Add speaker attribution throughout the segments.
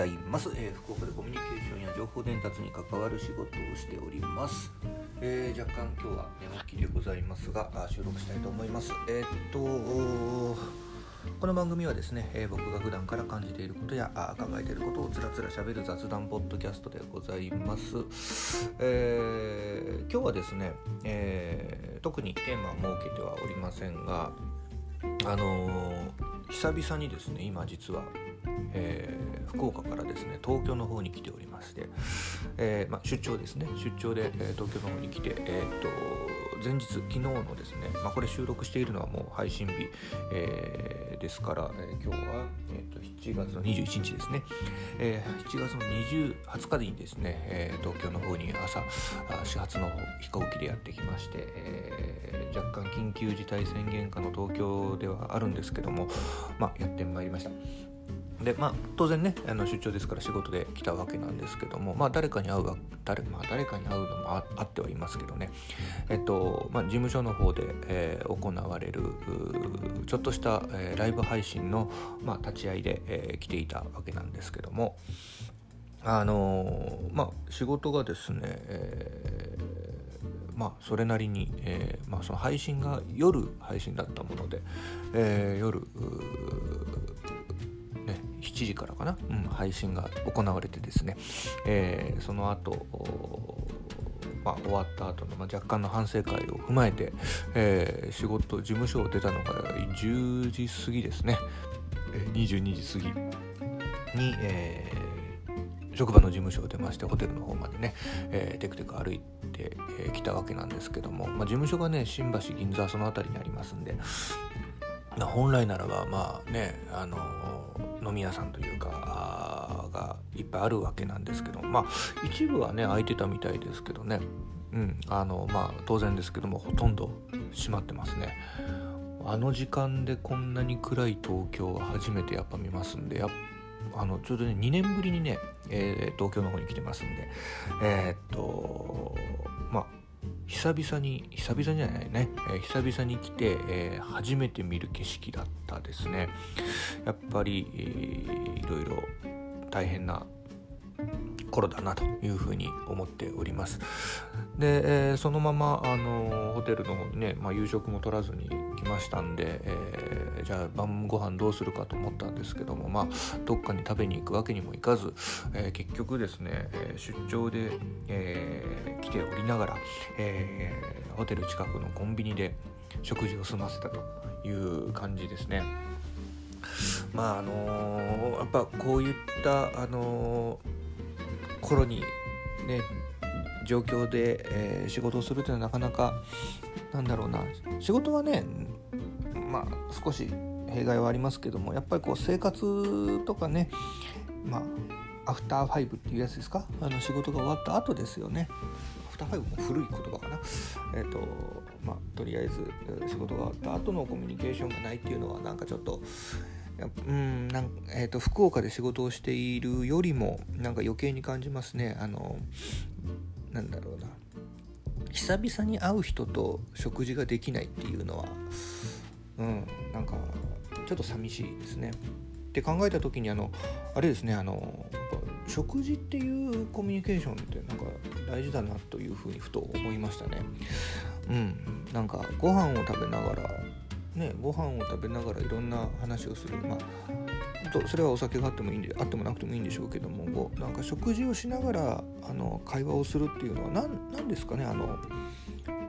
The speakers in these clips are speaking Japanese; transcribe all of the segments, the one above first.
Speaker 1: ざいます、えー福岡でコミュニケーションや情報伝達に関わる仕事をしております、えー若干今日は寝起きでございますがあ収録したいと思います。えーっとこの番組はですね、えー僕が普段から感じていることやあ考えていることをつらつらしゃべる雑談ポッドキャストでございます、えー今日はですね、えー特にテーマは設けてはおりませんがあのー久々にですね今実は、えー福岡からですね東京の方に来ておりまして、えーまあ、出張ですね。出張で、えー東京の方に来て、えー、と前日昨日のですね、まあ、これ収録しているのはもう配信日、えーですから、えー今日は、えー、と7月の21日ですね、えー7月の20 20日にですね、えー東京の方に朝始発の飛行機でやってきまして、えー若干緊急事態宣言下の東京ではあるんですけども、まあ、やってまいりました。でまあ、当然ねあの出張ですから仕事で来たわけなんですけども、まあ、誰かに会うわ誰,、まあ、誰かに会うのもああってはいますけどね、えっとまあ、事務所の方で、えー行われるちょっとした、えーライブ配信の、まあ、立ち会いで、えー来ていたわけなんですけどもあのーまあ仕事がですね、えーまあそれなりに、えーまあ、その配信が夜配信だったもので、えー夜うーね、7時からかな、うん、配信が行われてですね、えーその後おまあ、終わった後の、まあ、若干の反省会を踏まえて、えー仕事事務所を出たのが10時過ぎですね、えー22時過ぎに、えー職場の事務所を出ましてホテルの方までね、えーテクテク歩いてき、えー来たわけなんですけども、まあ、事務所がね新橋銀座その辺りにありますんでまあ本来ならばまあねあの飲み屋さんというかがいっぱいあるわけなんですけどまあ一部はね空いてたみたいですけどね。うんあのまあ当然ですけどもほとんど閉まってますね。あの時間でこんなに暗い東京は初めてやっぱ見ますんでやあのちょうどね2年ぶりにね、えー東京の方に来てますんで。えーっとまあ久々に久々じゃないね、えー久々に来て、えー初めて見る景色だったですね。やっぱり、えーいろいろ大変な頃だなというふうに思っております。で、えーそのままあのホテルの方にね、まあ、夕食も取らずに来ましたんで、えーじゃあ晩ご飯どうするかと思ったんですけどもまあどっかに食べに行くわけにもいかず、えー結局ですね、え出張で、え来ておりながら、えホテル近くのコンビニで食事を済ませたという感じですね。まああのやっぱこういった、あの頃にね状況で、えー仕事をするというのはなかなかなんだろうな。仕事はねまあ少し弊害はありますけどもやっぱりこう生活とかねまあアフターファイブっていうやつですか？あの仕事が終わった後ですよね。アフターファイブも古い言葉かな。えっ、とまあとりあえず仕事が終わった後のコミュニケーションがないっていうのはなんかちょっとうんなんえー、と福岡で仕事をしているよりもなんか余計に感じますね。あのなんだろうな久々に会う人と食事ができないっていうのはうんなんかちょっと寂しいですね。って考えた時にあのあれですねあの食事っていうコミュニケーションってなんか大事だなというふうにふと思いましたね。うん、なんかご飯を食べながらねご飯を食べながらいろんな話をするまあとそれはお酒があってもいいんであってもなくてもいいんでしょうけどもなんか食事をしながらあの会話をするっていうのは何なんですかねあの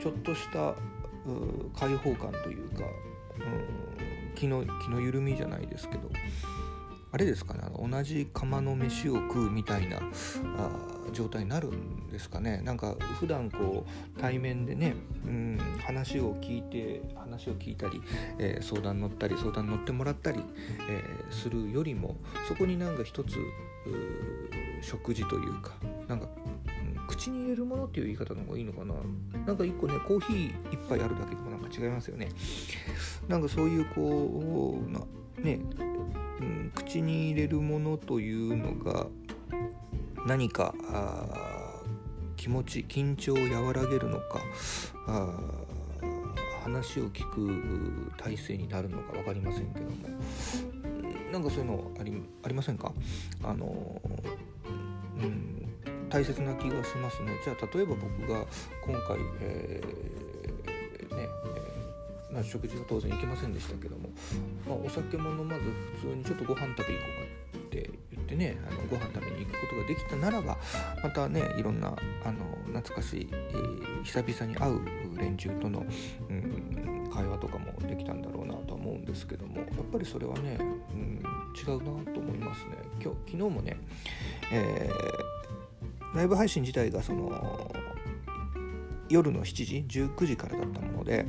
Speaker 1: ちょっとしたう開放感というか、うん、気の気の緩みじゃないですけどあれですかねあの同じ釜の飯を食うみたいなあ状態になるんですかね。なんか普段こう対面でね、うん、話を聞いて話を聞いたり、えー相談乗ったり相談乗ってもらったり、えーするよりもそこになんか一つ食事というかなんか、口に入れるものっていう言い方の方がいいのかな。なんか一個ねコーヒー一杯あるだけでもなんか違いますよね。なんかそういうこうなね、うん、口に入れるものというのが何か気持ち緊張を和らげるのか話を聞く体制になるのか分かりませんけども、なんかそういうのありありませんか？あのうん大切な気がしますね。じゃあ例えば僕が今回、えー、ね、えー、食事は当然行けませんでしたけども、まあ、お酒も飲まず普通にちょっとご飯食べ行こうかってってねあのご飯食べに行くことができたならばまたねいろんなあの懐かしい、えー、久々に会う連中との、うん、会話とかもできたんだろうなとは思うんですけどもやっぱりそれはね、うん、違うなと思いますね。今日昨日もね、えー、ライブ配信自体がその夜の7時19時からだったもので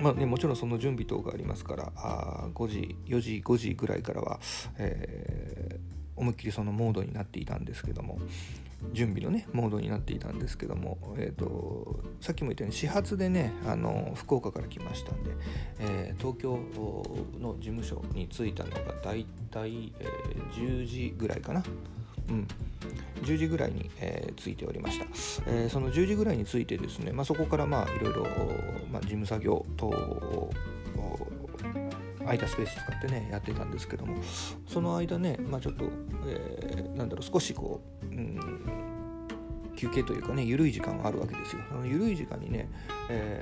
Speaker 1: まあね、もちろんその準備等がありますからあ5時4時5時ぐらいからは、えー、思いっきりそのモードになっていたんですけども準備のねモードになっていたんですけども、えーと、さっきも言ったように始発でねあの福岡から来ましたんで、えー、東京の事務所に着いたのがだいたい、えー、10時ぐらいかな。うん。10時ぐらいに、えー、着いておりました、えー、その10時ぐらいに着いてですね、まあ、そこからまあいろいろ、まあ、事務作業等を空いたスペース使ってねやってたんですけどもその間ね、まあ、ちょっと、えー、なんだろう少しこう、うん、休憩というかね緩い時間があるわけですよ。その緩い時間にね、え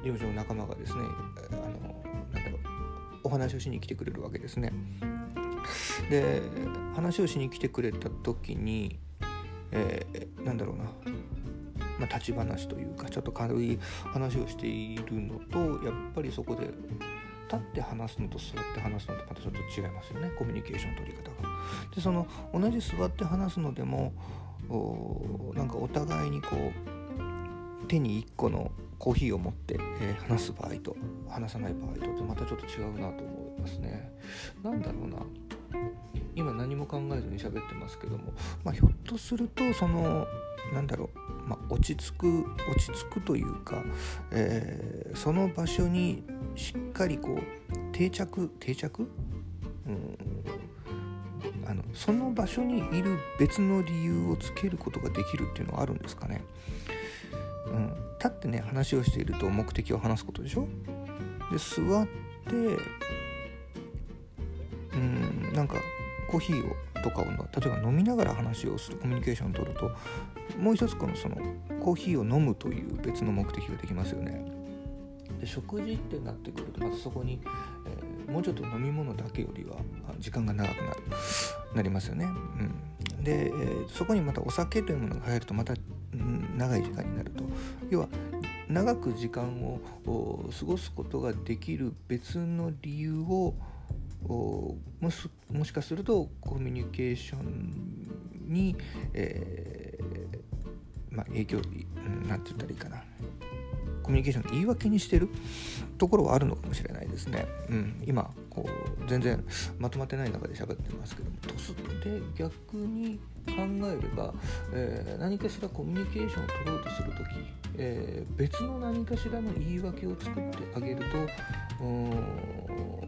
Speaker 1: ー、事務所の仲間がですねあのなんだろうお話をしに来てくれるわけですね。で話をしに来てくれた時に、えー、なんだろうなまあ、立ち話というかちょっと軽い話をしているのとやっぱりそこで立って話すのと座って話すのとまたちょっと違いますよねコミュニケーション取り方が。でその同じ座って話すのでもおなんかお互いにこう手に1個のコーヒーを持って、えー、話す場合と話さない場合とまたちょっと違うなと思いますね。なんだろうな今何も考えずに喋ってますけども、まあ、ひょっとするとそのなんだろう、まあ、落ち着く落ち着くというか、えー、その場所にしっかりこう定着定着、うん、あのその場所にいる別の理由をつけることができるっていうのはあるんですかね。うん、立ってね話をしていると目的を話すことでしょ？で座ってうんなんかコーヒーをとかを例えば飲みながら話をするコミュニケーションを取るともう一つこのそのコーヒーを飲むという別の目的ができますよね。で食事ってなってくるとまたそこに、えー、もうちょっと飲み物だけよりは時間が長くなるなりますよね。うん、で、えー、そこにまたお酒というものが入るとまた、うん、長い時間になると要は長く時間を過ごすことができる別の理由をもしかするとコミュニケーションに、えー、まあ、影響何て言ったらいいかなコミュニケーションの言い訳にしてるところはあるのかもしれないですね。うん、今こう全然まとまってない中で喋ってますけどもとすで逆に考えれば、えー、何かしらコミュニケーションを取ろうとする時、えー、別の何かしらの言い訳を作ってあげるとうん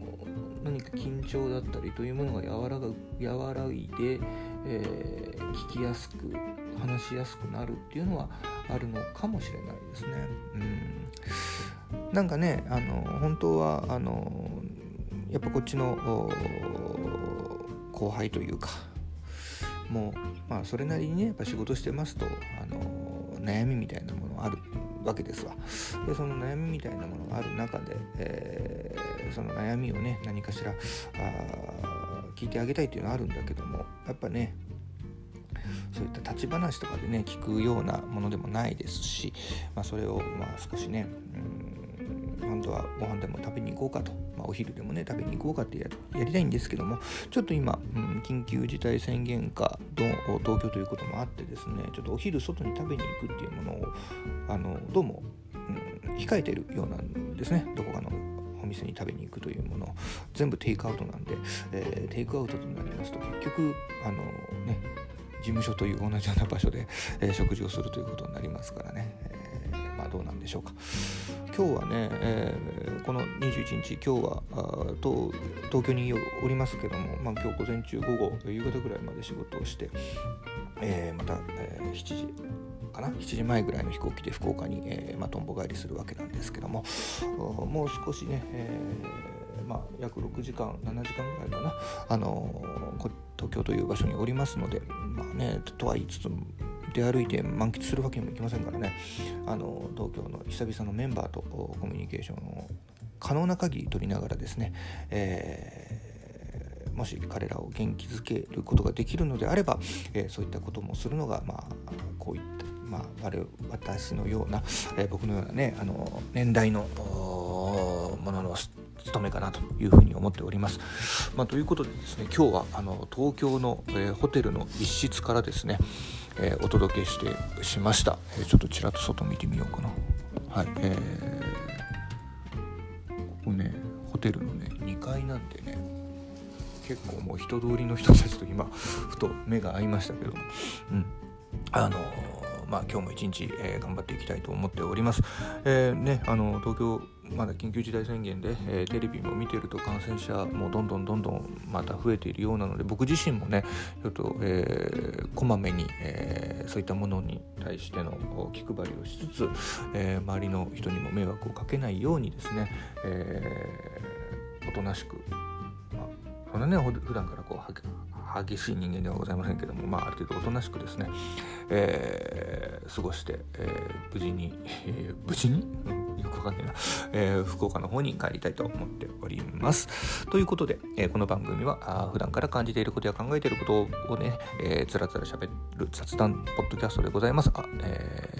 Speaker 1: 何か緊張だったりというものが和らぐ和らいで、えー、聞きやすく話しやすくなるっていうのはあるのかもしれないですね。うん、なんかねあの本当はあのやっぱこっちの後輩というかもう、まあ、それなりにねやっぱ仕事してますとあの悩みみたいなものあるわけですわでその悩みみたいなものがある中で、えー、その悩みをね何かしらあ聞いてあげたいっていうのはあるんだけどもやっぱねそういった立ち話とかでね聞くようなものでもないですし、まあ、それをまあ少しね、うん、本当はご飯でも食べに行こうかと、まあ、お昼でもね食べに行こうかってやりたいんですけどもちょっと今、うん、緊急事態宣言下の東京ということもあってですねちょっとお昼外に食べに行くっていうものをあのどうも、うん、控えてるようなんですね。どこかのお店に食べに行くというもの全部テイクアウトなんで、えー、テイクアウトとなりますと結局あのね事務所という同じような場所で、えー、食事をするということになりますからね、えー、まあどうなんでしょうか。今日はね、えー、この21日今日はあ東東京におりますけども、まあ、今日午前中午後夕方ぐらいまで仕事をして、え、また、え、7時かな。7時前ぐらいの飛行機で福岡に、えーまあ、とんぼ返りするわけなんですけども。もう少しね、えーまあ、約6時間7時間ぐらいかな、あの東京という場所におりますので、まあね、とは言いつつ出歩いて満喫するわけにもいきませんからね。あの東京の久々のメンバーとコミュニケーションを可能な限り取りながらですね、えー、もし彼らを元気づけることができるのであれば、えー、そういったこともするのが、まあ、こういった、まあ、我私のような、えー、僕のようなねあの年代のものの務めかなというふうに思っております。まあ、ということでですね今日はあの東京の、えー、ホテルの一室からですね、えー、お届けしてしました、えー、ちょっとちらっと外見てみようかな。はい、えー、ここねホテルのね2階なんでね結構もう人通りの人たちと今ふと目が合いましたけど、うん、あのまあ、今日も一日、えー、頑張っていきたいと思っております。えー、ね、あの東京まだ緊急事態宣言で、えー、テレビも見てると感染者もどんどんどんどんまた増えているようなので僕自身もねちょっと、え、こまめに、え、そういったものに対しての気配りをしつつ、え、周りの人にも迷惑をかけないようにですね、えー、おとなしく、まあ、そんなね普段からこう激しい人間ではございませんけども、まあ、ある程度おとなしくですね、えー、過ごして、えー、無事に、えー、無事に、よくわかんないな、えー、福岡の方に帰りたいと思っております。ということで、えー、この番組はあ普段から感じていることや考えていることをね、えー、つらつら喋る雑談ポッドキャストでございます。あえー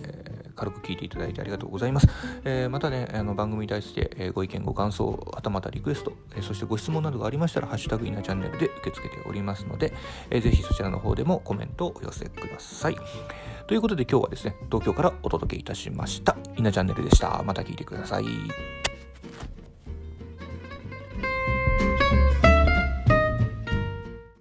Speaker 1: 軽く聞いていただいてありがとうございます。えー、またね、あの番組に対して、え、ご意見、ご感想、はたまたリクエスト、え、そしてご質問などがありましたら、ハッシュタグイナチャンネルで受け付けておりますので、えー、ぜひそちらの方でもコメントをお寄せください。ということで今日はですね、東京からお届けいたしました。イナチャンネルでした。また聞いてください。